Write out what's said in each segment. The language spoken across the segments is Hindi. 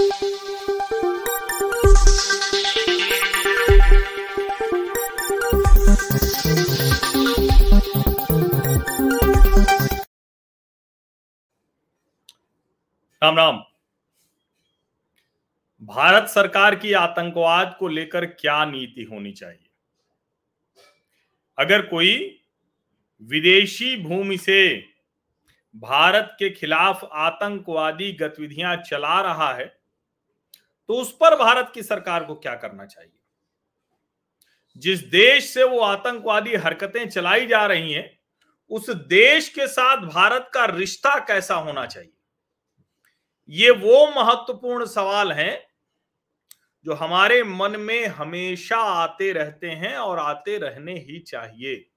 राम राम। भारत सरकार की आतंकवाद को लेकर क्या नीति होनी चाहिए? अगर कोई विदेशी भूमि से भारत के खिलाफ आतंकवादी गतिविधियाँ चला रहा है तो उस पर भारत की सरकार को क्या करना चाहिए? जिस देश से वो आतंकवादी हरकतें चलाई जा रही हैं, उस देश के साथ भारत का रिश्ता कैसा होना चाहिए? ये वो महत्वपूर्ण सवाल हैं, जो हमारे मन में हमेशा आते रहते हैं और आते रहने ही चाहिए।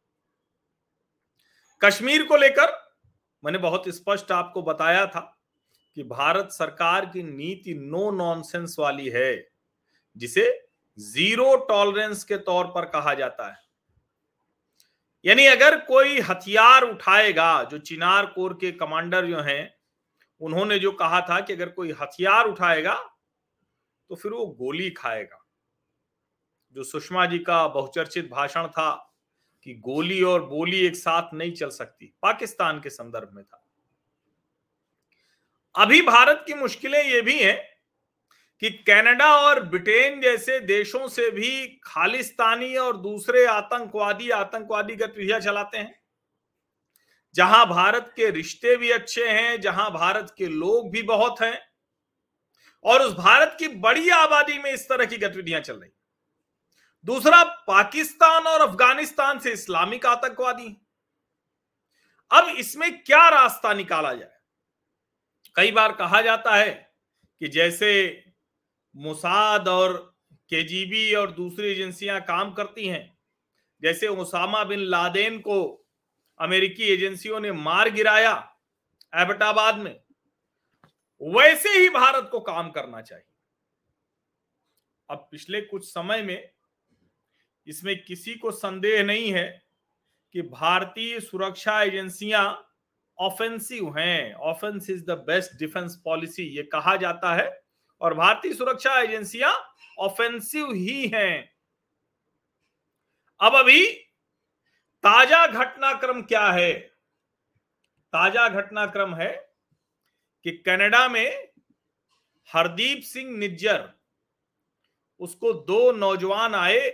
कश्मीर को लेकर मैंने बहुत स्पष्ट आपको बताया था कि भारत सरकार की नीति नो नॉनसेंस वाली है, जिसे ज़ीरो टॉलरेंस के तौर पर कहा जाता है। यानी अगर कोई हथियार उठाएगा, जो चिनार कोर के कमांडर जो हैं, उन्होंने जो कहा था कि अगर कोई हथियार उठाएगा तो फिर वो गोली खाएगा। जो सुषमा जी का बहुचर्चित भाषण था कि गोली और बोली एक साथ नहीं चल सकती, पाकिस्तान के संदर्भ में था। अभी भारत की मुश्किलें ये भी हैं कि कनाडा और ब्रिटेन जैसे देशों से भी खालिस्तानी और दूसरे आतंकवादी आतंकवादी गतिविधियाँ चलाते हैं। जहाँ भारत के रिश्ते भी अच्छे हैं, जहाँ भारत के लोग भी बहुत हैं, और उस भारत की बड़ी आबादी में इस तरह की गतिविधियाँ चल रही दूसरा, पाकिस्तान और अफ़गानिस्तान से इस्लामिक आतंकवादी अब इसमें क्या रास्ता निकाला जाए? कई बार कहा जाता है कि जैसे मुसाद और केजीबी और दूसरी एजेंसियाँ काम करती हैं, जैसे ओसामा बिन लादेन को अमेरिकी एजेंसियों ने मार गिराया एबटाबाद में, वैसे ही भारत को काम करना चाहिए। अब पिछले कुछ समय में इसमें किसी को संदेह नहीं है कि भारतीय सुरक्षा एजेंसियाँ ऑफेंसिव हैं। Offence is the best defence policy ये कहा जाता है। और भारतीय सुरक्षा एजेंसियाँ ऑफेंसिव ही हैं। अब अभी ताज़ा घटनाक्रम क्या है? ताज़ा घटनाक्रम है कि कनाडा में हरदीप सिंह निज्जर, उसको दो नौजवान आए।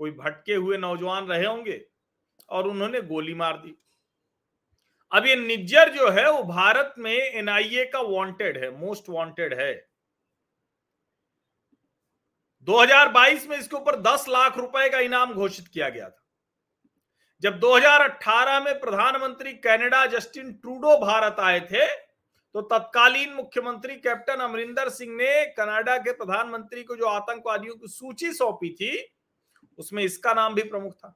कोई भटके हुए नौजवान रहे होंगे और उन्होंने गोली मार दी। अब ये निज्जर जो है, वो भारत में एनआईए का वांटेड है मोस्ट वांटेड है। 2022 में इसके ऊपर 10 लाख रुपए का इनाम घोषित किया गया था। जब 2018 में प्रधानमंत्री कनाडा जस्टिन ट्रूडो भारत आए थे तो तत्कालीन मुख्यमंत्री कैप्टन अमरिंदर सिंह ने कनाडा के प्रधानमंत्री को जो आतंकवादियों की सूची सौंपी थी, उसमें इसका नाम भी प्रमुख था।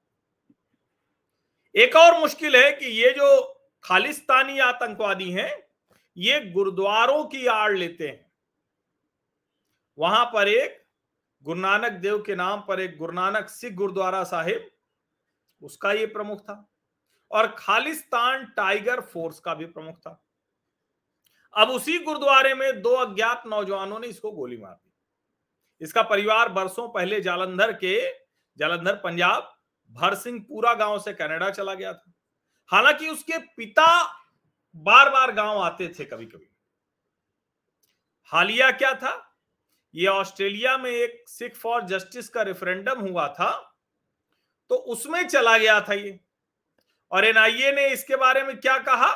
एक और मुश्किल है कि ये जो खालिस्तानी आतंकवादी हैं, ये गुरुद्वारों की आड़ लेते हैं। वहाँ पर एक गुरु नानक देव के नाम पर एक गुरु नानक सिख गुरुद्वारा साहिब, उसका ये प्रमुख था। और खालिस्तान टाइगर फोर्स का भी प्रमुख था। अब उसी गुरुद्वारे में दो अज्ञात नौजवानों ने इसको गोली मार दी। इसका परिवार बरसों पहले जालंधर के, जालंधर, पंजाब भर सिंह पूरा गाँव से कनाडा चला गया था। हालाँकि उसके पिता बार बार गाँव आते थे कभी कभी हालिया क्या था? ये ऑस्ट्रेलिया में एक सिख फॉर जस्टिस का रेफरेंडम हुआ था तो उसमें चला गया था ये। और एनआईए ने इसके बारे में क्या कहा?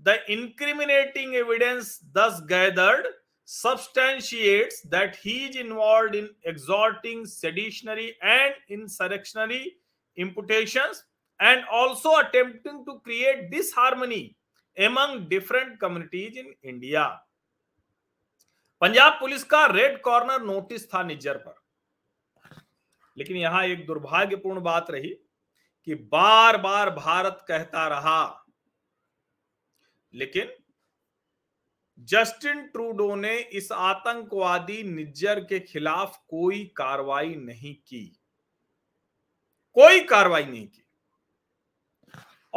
The incriminating evidence thus gathered substantiates that he is involved in exhorting seditionary and insurrectionary imputations and also attempting to create disharmony among different communities in India. Punjab police का रेड कॉर्नर नोटिस था निज्जर पर लेकिन यहाँ एक दुर्भाग्यपूर्ण बात रही कि बार बार भारत कहता रहा लेकिन जस्टिन ट्रूडो ने इस आतंकवादी निज्जर के खिलाफ कोई कार्रवाई नहीं की कोई कार्रवाई नहीं की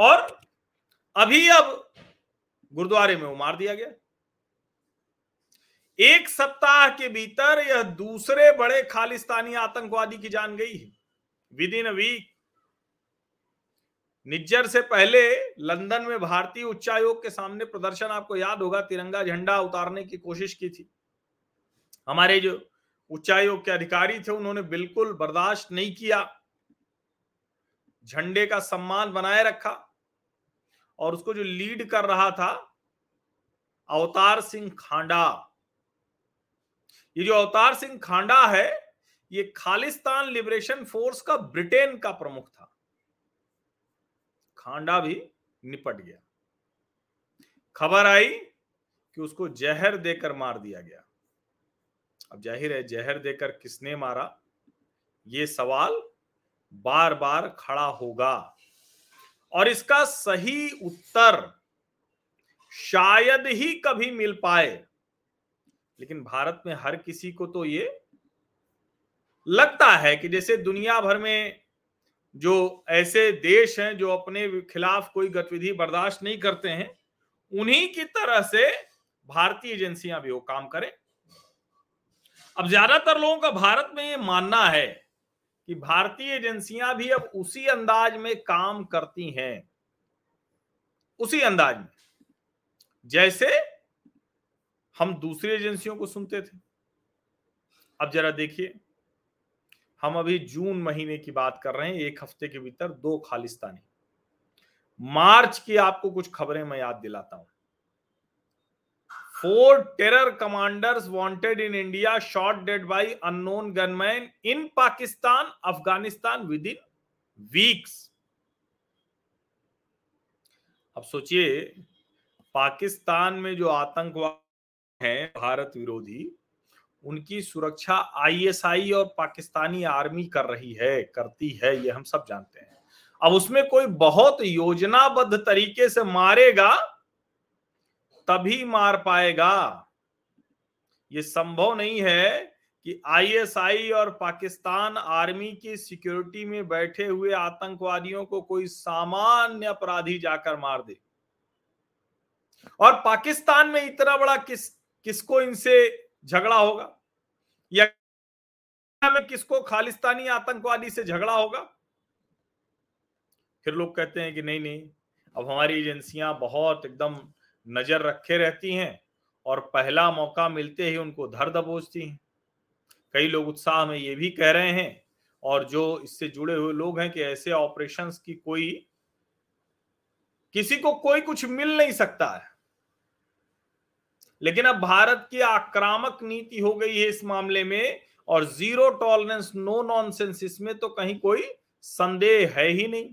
और अभी अब गुरुद्वारे में वो मार दिया गया। एक सप्ताह के भीतर यह दूसरे बड़े खालिस्तानी आतंकवादी की जान गई है। विद इन वीक निज्जर से पहले लंदन में भारतीय उच्चायोग के सामने प्रदर्शन आपको याद होगा, तिरंगा झंडा उतारने की कोशिश की थी। हमारे जो उच्चायोग के अधिकारी थे, उन्होंने बिल्कुल बर्दाश्त नहीं किया। झंडे का सम्मान बनाए रखा। और उसको जो लीड कर रहा था, अवतार सिंह खांडा। ये जो अवतार सिंह खांडा है, ये खालिस्तान लिबरेशन फोर्स का ब्रिटेन का प्रमुख था। खांडा भी निपट गया। खबर आई कि उसको जहर देकर मार दिया गया। अब ज़ाहिर है, जहर देकर किसने मारा? ये सवाल बार बार खड़ा होगा। और इसका सही उत्तर शायद ही कभी मिल पाए। लेकिन भारत में हर किसी को तो ये लगता है कि जैसे दुनिया भर में जो ऐसे देश हैं जो अपने खिलाफ कोई गतिविधि बर्दाश्त नहीं करते हैं, उन्हीं की तरह से भारतीय एजेंसियाँ भी वो काम करें। अब ज़्यादातर लोगों का भारत में ये मानना है कि भारतीय एजेंसियाँ भी अब उसी अंदाज में काम करती हैं। उसी अंदाज में। जैसे हम दूसरी एजेंसियों को सुनते थे। अब जरा देखिए, हम अभी जून महीने की बात कर रहे हैं, एक हफ़्ते के भीतर दो खालिस्तानी। मार्च की आपको कुछ खबरें मैं याद दिलाता हूँ। Four terror commanders wanted in India shot dead by unknown gunmen in Pakistan Afghanistan within weeks अब सोचिए, पाकिस्तान में जो आतंकवाद है, भारत विरोधी, उनकी सुरक्षा आईएसआई और पाकिस्तानी आर्मी कर रही है, करती है, ये हम सब जानते हैं। अब उसमें कोई बहुत योजनाबद्ध तरीके से मारेगा तभी मार पाएगा। ये संभव नहीं है कि आईएसआई और पाकिस्तान आर्मी की सिक्योरिटी में बैठे हुए आतंकवादियों को कोई सामान्य अपराधी जाकर मार दे। और पाकिस्तान में इतना बड़ा किस, किसको इनसे झगड़ा होगा? या में किसको खालिस्तानी आतंकवादी से झगड़ा होगा? फिर लोग कहते हैं कि नहीं नहीं, अब हमारी एजेंसियाँ बहुत एकदम नज़र रखे रहती हैं और पहला मौका मिलते ही उनको धर दबोचती हैं। कई लोग उत्साह में ये भी कह रहे हैं और जो इससे जुड़े हुए लोग हैं कि ऐसे ऑपरेशंस की कोई, किसी को कोई कुछ मिल नहीं सकता है। लेकिन अब भारत की आक्रामक नीति हो गई है इस मामले में और ज़ीरो टॉलरेंस, नो नॉनसेंस, इसमें तो कहीं कोई संदेह है ही नहीं।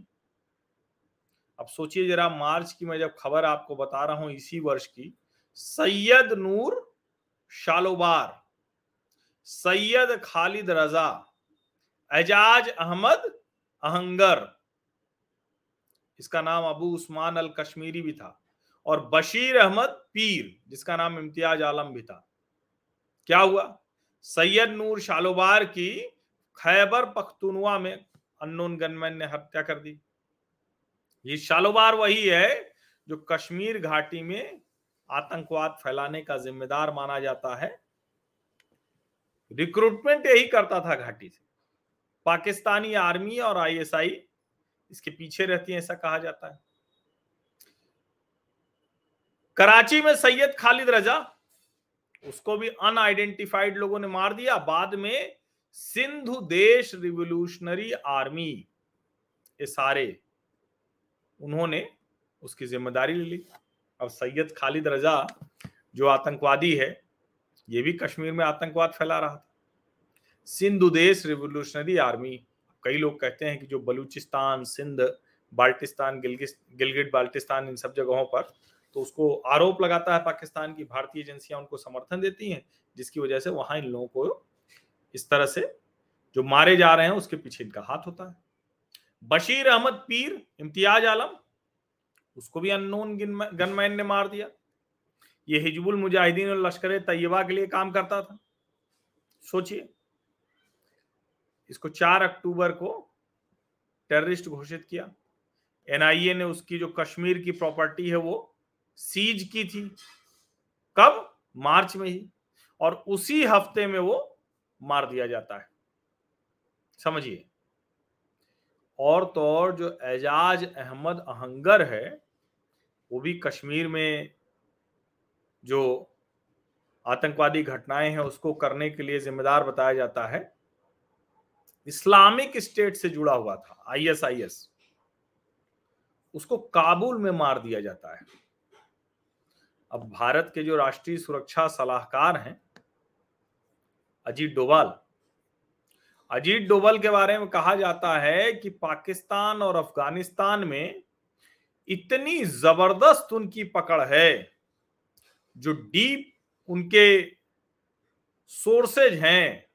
अब सोचिए जरा, मार्च की मैं जब खबर आपको बता रहा हूँ इसी वर्ष की, सैयद नूर शालोबार, सैयद खालिद रजा, एजाज अहमद अहंगर, इसका नाम अबू उस्मान अल कश्मीरी भी था, और बशीर अहमद पीर, जिसका नाम इम्तियाज़ आलम भी था। क्या हुआ? सैयद नूर शालोबार की खैबर पख्तूनवा में अननोन गनमैन ने हत्या कर दी। ये शालोबार वही है जो कश्मीर घाटी में आतंकवाद फैलाने का जिम्मेदार माना जाता है। रिक्रूटमेंट यही करता था घाटी से। पाकिस्तानी आर्मी और आईएसआई इसके पीछे रहती है, ऐसा कहा जाता है। कराची में सैयद खालिद रजा, उसको भी अनआइडेंटिफाइड लोगों ने मार दिया। बाद में सिंधु देश रिवोल्यूशनरी आर्मी, ये सारे उन्होंने उसकी ज़िम्मेदारी ले ली। अब सैयद खालिद रजा, जो आतंकवादी है, ये भी कश्मीर में आतंकवाद फैला रहा था। सिंधु देश रिवोल्यूशनरी आर्मी, कई लोग कहते हैं कि जो बलूचिस्तान, सिंध, बाल्टिस्तान गिलगिट बाल्टिस्तान, इन सब जगहों पर तो उसको आरोप लगाता है पाकिस्तान की भारतीय एजेंसियाँ उनको समर्थन देती हैं, जिसकी वजह से वहाँ इन लोगों को इस तरह से जो मारे जा रहे हैं, उसके पीछे इनका हाथ होता है। बशीर अहमद पीर, इम्तियाज़ आलम, उसको भी अननोन गनमैन ने मार दिया। ये हिजबुल मुजाहिदीन और लश्कर तैयबा के लिए काम करता था। सोचिए, इसको चार अक्टूबर को टेररिस्ट घोषित किया। एनआईए ने उसकी जो कश्मीर की प्रॉपर्टी है, वो सीज की थी। कब? मार्च में ही। और उसी हफ़्ते में वो मार दिया जाता है। समझिए। और तो और जो एजाज अहमद अहंगर है, वो भी कश्मीर में जो आतंकवादी घटनाएँ हैं, उसको करने के लिए जिम्मेदार बताया जाता है। इस्लामिक स्टेट से जुड़ा हुआ था आईएसआईएस उसको काबुल में मार दिया जाता है। अब भारत के जो राष्ट्रीय सुरक्षा सलाहकार हैं, अजीत डोभाल अजीत डोभाल के बारे में कहा जाता है कि पाकिस्तान और अफ़गानिस्तान में इतनी ज़बरदस्त उनकी पकड़ है, जो डीप उनके सोर्सेज हैं,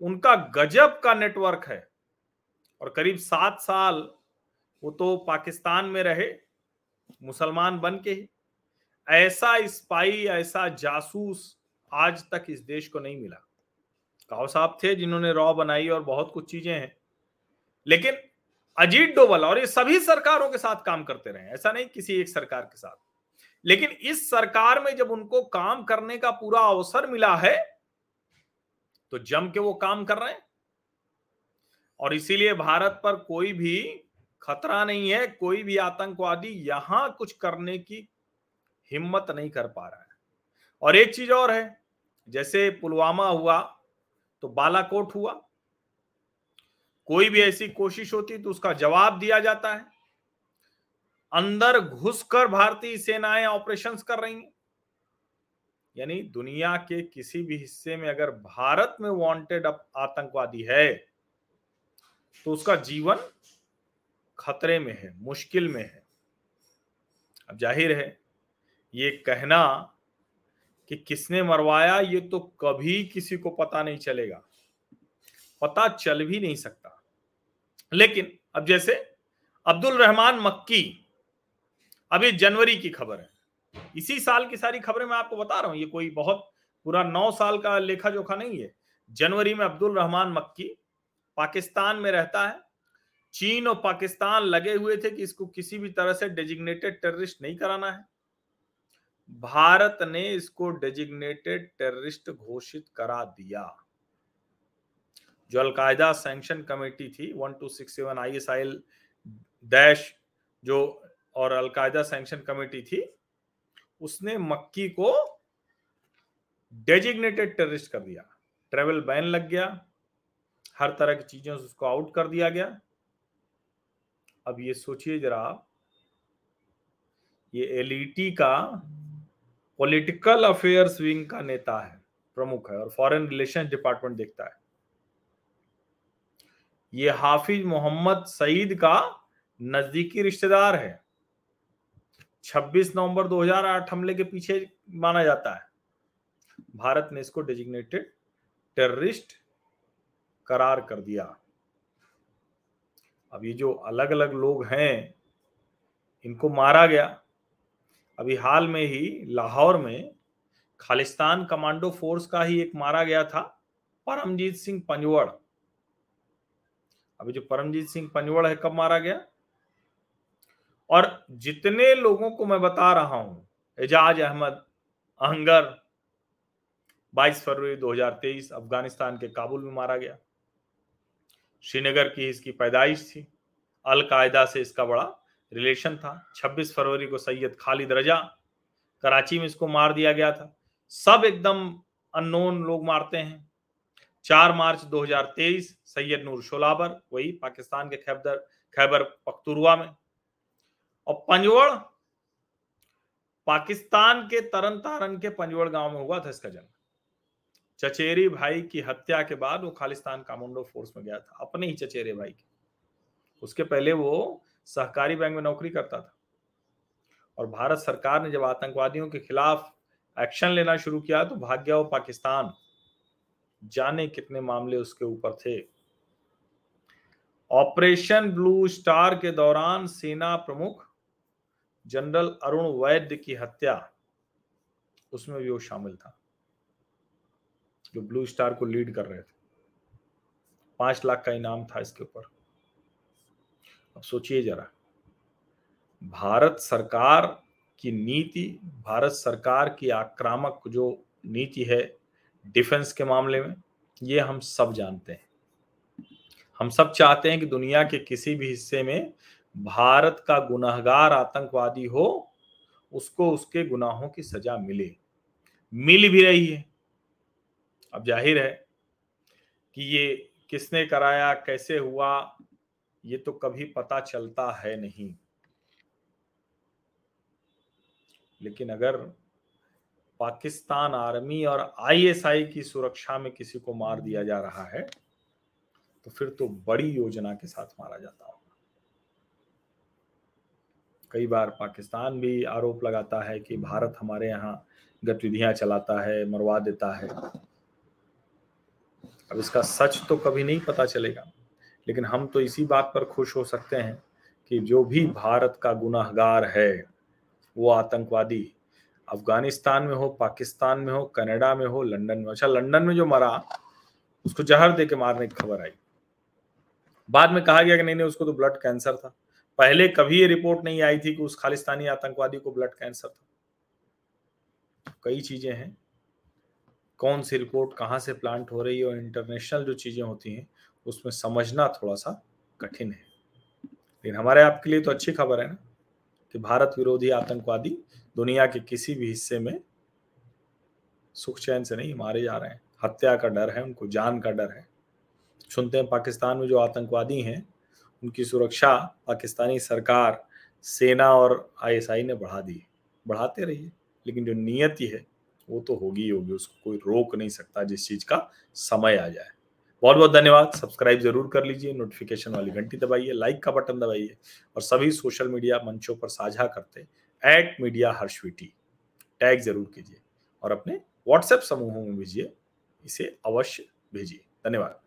उनका गजब का नेटवर्क है। और करीब सात साल वो तो पाकिस्तान में रहे, मुसलमान बन के ही। ऐसा स्पाई, ऐसा जासूस आज तक इस देश को नहीं मिला। काव साहब थे जिन्होंने रॉ बनाई और बहुत कुछ चीज़ें हैं। लेकिन अजीत डोवल और ये सभी सरकारों के साथ काम करते रहे ऐसा नहीं किसी एक सरकार के साथ। लेकिन इस सरकार में जब उनको काम करने का पूरा अवसर मिला है तो जम के वो काम कर रहे हैं। और इसीलिए भारत पर कोई भी खतरा नहीं है, कोई भी आतंकवादी यहाँ कुछ करने की हिम्मत नहीं कर पा रहा है। और एक चीज़ और है, जैसे पुलवामा हुआ तो बालाकोट हुआ। कोई भी ऐसी कोशिश होती तो उसका जवाब दिया जाता है। अंदर घुसकर भारतीय सेनाएँ ऑपरेशंस कर रही हैं। यानी दुनिया के किसी भी हिस्से में अगर भारत में वांटेड आतंकवादी है तो उसका जीवन खतरे में है, मुश्किल में है। अब ज़ाहिर है, ये कहना कि किसने मरवाया, ये तो कभी किसी को पता नहीं चलेगा। पता चल भी नहीं सकता। लेकिन अब जैसे अब्दुल रहमान मक्की अभी जनवरी की खबर है। इसी साल की सारी खबरें मैं आपको बता रहा हूँ, ये कोई बहुत पूरा नौ साल का लेखा जोखा नहीं है। जनवरी में अब्दुल रहमान मक्की पाकिस्तान में रहता है। चीन और पाकिस्तान लगे हुए थे कि इसको किसी भी तरह से डेजिग्नेटेड टेररिस्ट नहीं कराना है। भारत ने इसको डेजिग्नेटेड टेररिस्ट घोषित करा दिया। जो अलकायदा सैंक्शन कमेटी थी one two six seven I S I Daesh जो और अलकायदा सैंक्शन कमेटी थी, उसने मक्की को डेजिग्नेटेड टेररिस्ट कर दिया। ट्रेवल बैन लग गया। हर तरह की चीज़ों से उसको आउट कर दिया गया। अब ये सोचिए जरा, ये एलईटी का पॉलिटिकल अफेयर्स विंग का नेता है, प्रमुख है और फॉरेन रिलेशन डिपार्टमेंट देखता है। ये हाफिज मोहम्मद सईद का नजदीकी रिश्तेदार है। 26 नवंबर 2008 हमले के पीछे माना जाता है। भारत ने इसको डेजिग्नेटेड टेररिस्ट करार कर दिया। अब ये जो अलग अलग लोग हैं, इनको मारा गया। अभी हाल में ही लाहौर में खालिस्तान कमांडो फोर्स का ही एक मारा गया था, परमजीत सिंह पंजवड़। अभी जो परमजीत सिंह पंजवड़ है, कब मारा गया? और जितने लोगों को मैं बता रहा हूँ, एजाज अहमद अहंगर 22 फरवरी 2023 अफ़गानिस्तान के काबुल में मारा गया। श्रीनगर की इसकी पैदाइश थी, अलकायदा से इसका बड़ा रिलेशन था। 26 फरवरी को सैयद खालिद रजा, कराची में इसको मार दिया गया था। सब एकदम अननोन लोग मारते हैं। 4 मार्च 2023 सैयद नूर शोलाबर, वही पाकिस्तान के खैबर खैबर पख्तुरवा में। और पंजवड़, पाकिस्तान के तरन तारन के पंजवड़ गाँव में हुआ था इसका जन्म। चचेरी भाई की हत्या के बाद वो खालिस्तान कामुंडो फोर्स में गया था, अपने ही चचेरे भाई के। उसके पहले वो सहकारी बैंक में नौकरी करता था। और भारत सरकार ने जब आतंकवादियों के खिलाफ एक्शन लेना शुरू किया तो भाग गया वो पाकिस्तान। जाने कितने मामले उसके ऊपर थे। ऑपरेशन ब्लू स्टार के दौरान सेना प्रमुख जनरल अरुण वैद्य की हत्या, उसमें भी वो शामिल था, जो ब्लू स्टार को लीड कर रहे थे। पाँच लाख का इनाम था इसके ऊपर। अब सोचिए जरा। भारत सरकार की नीति, भारत सरकार की आक्रामक जो नीति है डिफेंस के मामले में, ये हम सब जानते हैं। हम सब चाहते हैं कि दुनिया के किसी भी हिस्से में भारत का गुनाहगार आतंकवादी हो, उसको उसके गुनाहों की सजा मिले। मिल भी रही है। अब ज़ाहिर है कि ये किसने कराया, कैसे हुआ ये तो कभी पता चलता है नहीं। लेकिन अगर पाकिस्तान आर्मी और आईएसआई की सुरक्षा में किसी को मार दिया जा रहा है तो फिर तो बड़ी योजना के साथ मारा जाता होगा। कई बार पाकिस्तान भी आरोप लगाता है कि भारत हमारे यहाँ गतिविधियाँ चलाता है, मरवा देता है। अब इसका सच तो कभी नहीं पता चलेगा। लेकिन हम तो इसी बात पर खुश हो सकते हैं कि जो भी भारत का गुनाहगार है, वो आतंकवादी अफ़गानिस्तान में हो, पाकिस्तान में हो, कनाडा में हो, लंदन में अच्छा लंदन में जो मरा, उसको जहर दे के मारने की खबर आई। बाद में कहा गया कि नहीं नहीं, उसको तो ब्लड कैंसर था। पहले कभी ये रिपोर्ट नहीं आई थी कि उस खालिस्तानी आतंकवादी को ब्लड कैंसर था। कई चीज़ें हैं। कौन सी रिपोर्ट कहाँ से प्लांट हो रही है और इंटरनेशनल जो चीज़ें होती हैं उसमें समझना थोड़ा सा कठिन है। लेकिन हमारे आपके लिए तो अच्छी खबर है ना कि भारत विरोधी आतंकवादी दुनिया के किसी भी हिस्से में सुख चैन से नहीं मारे जा रहे हैं। हत्या का डर है, उनको जान का डर है। सुनते हैं पाकिस्तान में जो आतंकवादी हैं, उनकी सुरक्षा पाकिस्तानी सरकार, सेना और आईएसआई ने बढ़ा दी बढ़ाते रहिए, लेकिन जो नियति है, वो तो होगी ही होगी, उसको कोई रोक नहीं सकता जिस चीज़ का समय आ जाए। बहुत बहुत धन्यवाद। सब्सक्राइब ज़रूर कर लीजिए नोटिफिकेशन वाली घंटी दबाइए लाइक का बटन दबाइए और सभी सोशल मीडिया मंचों पर साझा करते एट मीडिया हर्षवीटी टैग ज़रूर कीजिए और अपने व्हाट्सएप समूहों में भेजिए, इसे अवश्य भेजिए। धन्यवाद।